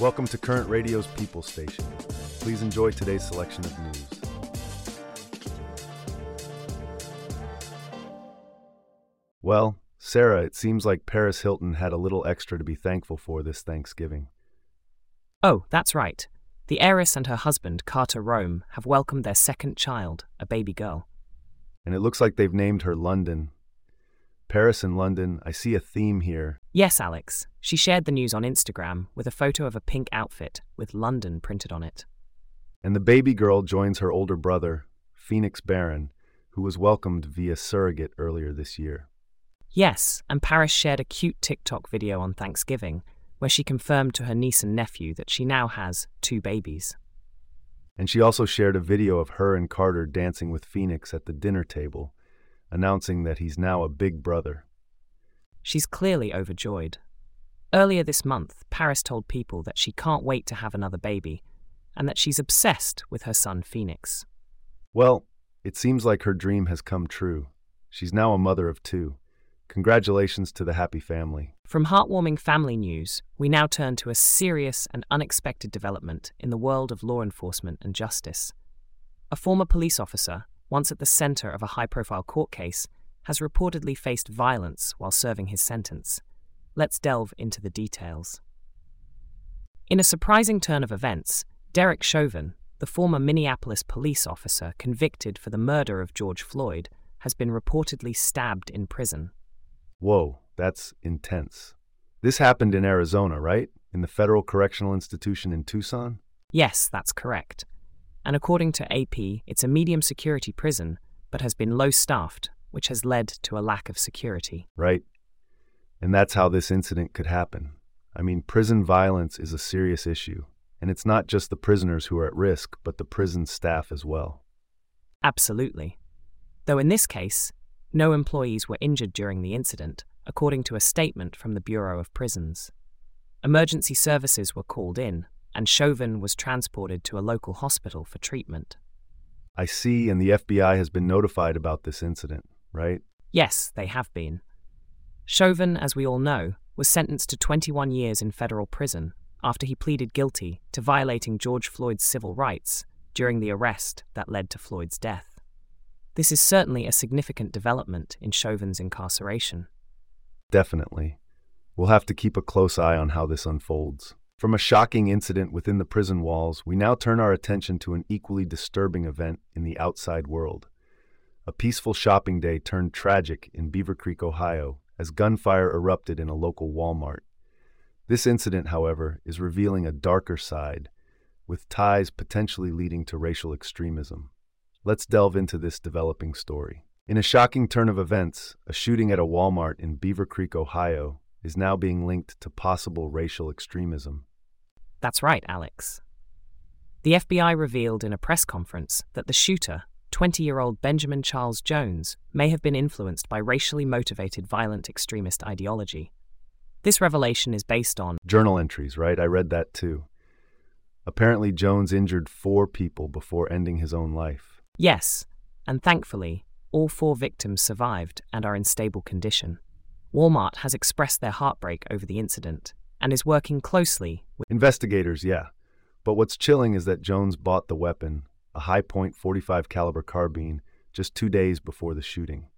Welcome to Current Radio's People Station. Please enjoy today's selection of news. Well, Sarah, it seems like Paris Hilton had a little extra to be thankful for this Thanksgiving. Oh, that's right. The heiress and her husband, Carter Reum, have welcomed their second child, a baby girl. And it looks like they've named her London. Paris and London, I see a theme here. Yes, Alex. She shared the news on Instagram with a photo of a pink outfit with London printed on it. And the baby girl joins her older brother, Phoenix Barron, who was welcomed via surrogate earlier this year. Yes, and Paris shared a cute TikTok video on Thanksgiving where she confirmed to her niece and nephew that she now has two babies. And she also shared a video of her and Carter dancing with Phoenix at the dinner table, announcing that he's now a big brother. She's clearly overjoyed. Earlier this month, Paris told people that she can't wait to have another baby and that she's obsessed with her son Phoenix. Well, it seems like her dream has come true. She's now a mother of two. Congratulations to the happy family. From heartwarming family news, we now turn to a serious and unexpected development in the world of law enforcement and justice. A former police officer, once at the center of a high profile court case, has reportedly faced violence while serving his sentence. Let's delve into the details. In a surprising turn of events, Derek Chauvin, the former Minneapolis police officer convicted for the murder of George Floyd, has been reportedly stabbed in prison. Whoa, that's intense. This happened in Arizona, right? In the Federal Correctional Institution in Tucson? Yes, that's correct. And according to AP, it's a medium security prison, but has been low staffed, which has led to a lack of security. Right. And that's how this incident could happen. I mean, prison violence is a serious issue, and it's not just the prisoners who are at risk, but the prison staff as well. Absolutely. Though in this case, no employees were injured during the incident, according to a statement from the Bureau of Prisons. Emergency services were called in, and Chauvin was transported to a local hospital for treatment. I see, and the FBI has been notified about this incident, right? Yes, they have been. Chauvin, as we all know, was sentenced to 21 years in federal prison after he pleaded guilty to violating George Floyd's civil rights during the arrest that led to Floyd's death. This is certainly a significant development in Chauvin's incarceration. Definitely. We'll have to keep a close eye on how this unfolds. From a shocking incident within the prison walls, we now turn our attention to an equally disturbing event in the outside world. A peaceful shopping day turned tragic in Beavercreek, Ohio, as gunfire erupted in a local Walmart. This incident, however, is revealing a darker side, with ties potentially leading to racial extremism. Let's delve into this developing story. In a shocking turn of events, a shooting at a Walmart in Beavercreek, Ohio, is now being linked to possible racial extremism. That's right, Alex. The FBI revealed in a press conference that the shooter, 20 year old Benjamin Charles Jones, may have been influenced by racially motivated violent extremist ideology. This revelation is based on journal entries, right? I read that too. Apparently, Jones injured four people before ending his own life. Yes, and thankfully, all four victims survived and are in stable condition. Walmart has expressed their heartbreak over the incident and is working closely with investigators, yeah. But what's chilling is that Jones bought the weapon, a Hi-Point 45 caliber carbine, just 2 days before the shooting.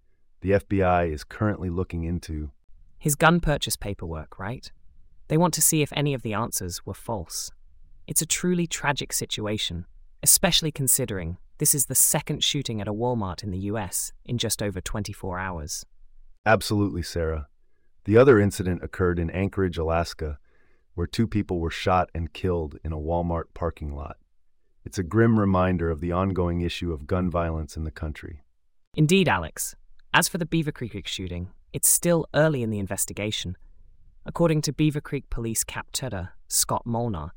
The FBI is currently looking into his gun purchase paperwork, right? They want to see if any of the answers were false. It's a truly tragic situation, especially considering this is the second shooting at a Walmart in the US in just over 24 hours. Absolutely, Sarah. The other incident occurred in Anchorage, Alaska, where two people were shot and killed in a Walmart parking lot. It's a grim reminder of the ongoing issue of gun violence in the country. Indeed, Alex. As for the Beavercreek shooting, it's still early in the investigation. According to Beavercreek Police Captain Scott Molnar,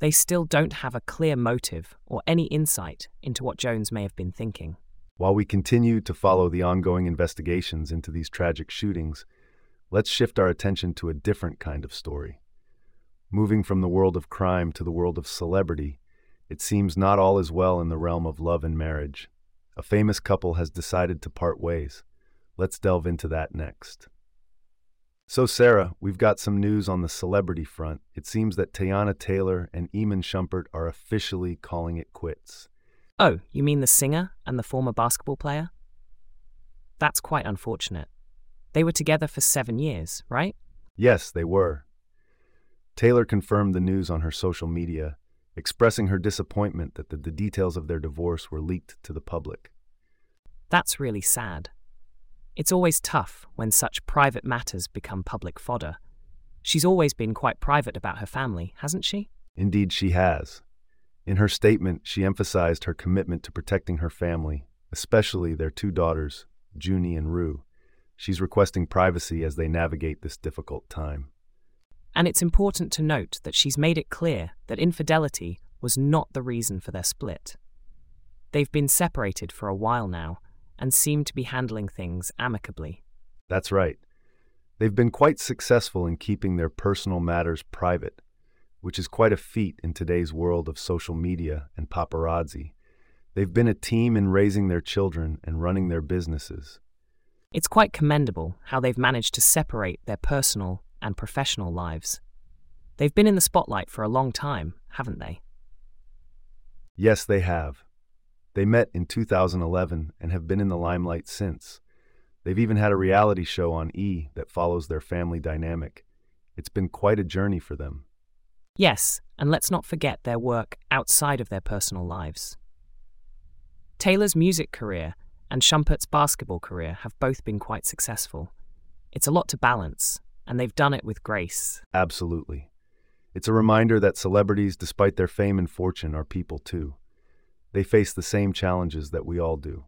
they still don't have a clear motive or any insight into what Jones may have been thinking. While we continue to follow the ongoing investigations into these tragic shootings, let's shift our attention to a different kind of story. Moving from the world of crime to the world of celebrity, it seems not all is well in the realm of love and marriage. A famous couple has decided to part ways. Let's delve into that next. So, Sarah, we've got some news on the celebrity front. It seems that Teyana Taylor and Iman Shumpert are officially calling it quits. Oh, you mean the singer and the former basketball player? That's quite unfortunate. They were together for seven years, right? Yes, they were. Taylor confirmed the news on her social media, expressing her disappointment that the, the details of their divorce were leaked to the public. That's really sad. It's always tough when such private matters become public fodder. She's always been quite private about her family, hasn't she? Indeed, she has. In her statement, she emphasized her commitment to protecting her family, especially their two daughters, Junie and Rue. She's requesting privacy as they navigate this difficult time. And it's important to note that she's made it clear that infidelity was not the reason for their split. They've been separated for a while now and seem to be handling things amicably. That's right. They've been quite successful in keeping their personal matters private, which is quite a feat in today's world of social media and paparazzi. They've been a team in raising their children and running their businesses. It's quite commendable how they've managed to separate their personal and professional lives. They've been in the spotlight for a long time, haven't they? Yes, they have. They met in 2011 and have been in the limelight since. They've even had a reality show on E that follows their family dynamic. It's been quite a journey for them. Yes, and let's not forget their work outside of their personal lives. Taylor's music career and Shumpert's basketball career have both been quite successful. It's a lot to balance, and they've done it with grace. Absolutely. It's a reminder that celebrities, despite their fame and fortune, are people too. They face the same challenges that we all do.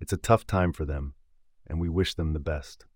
It's a tough time for them, and we wish them the best.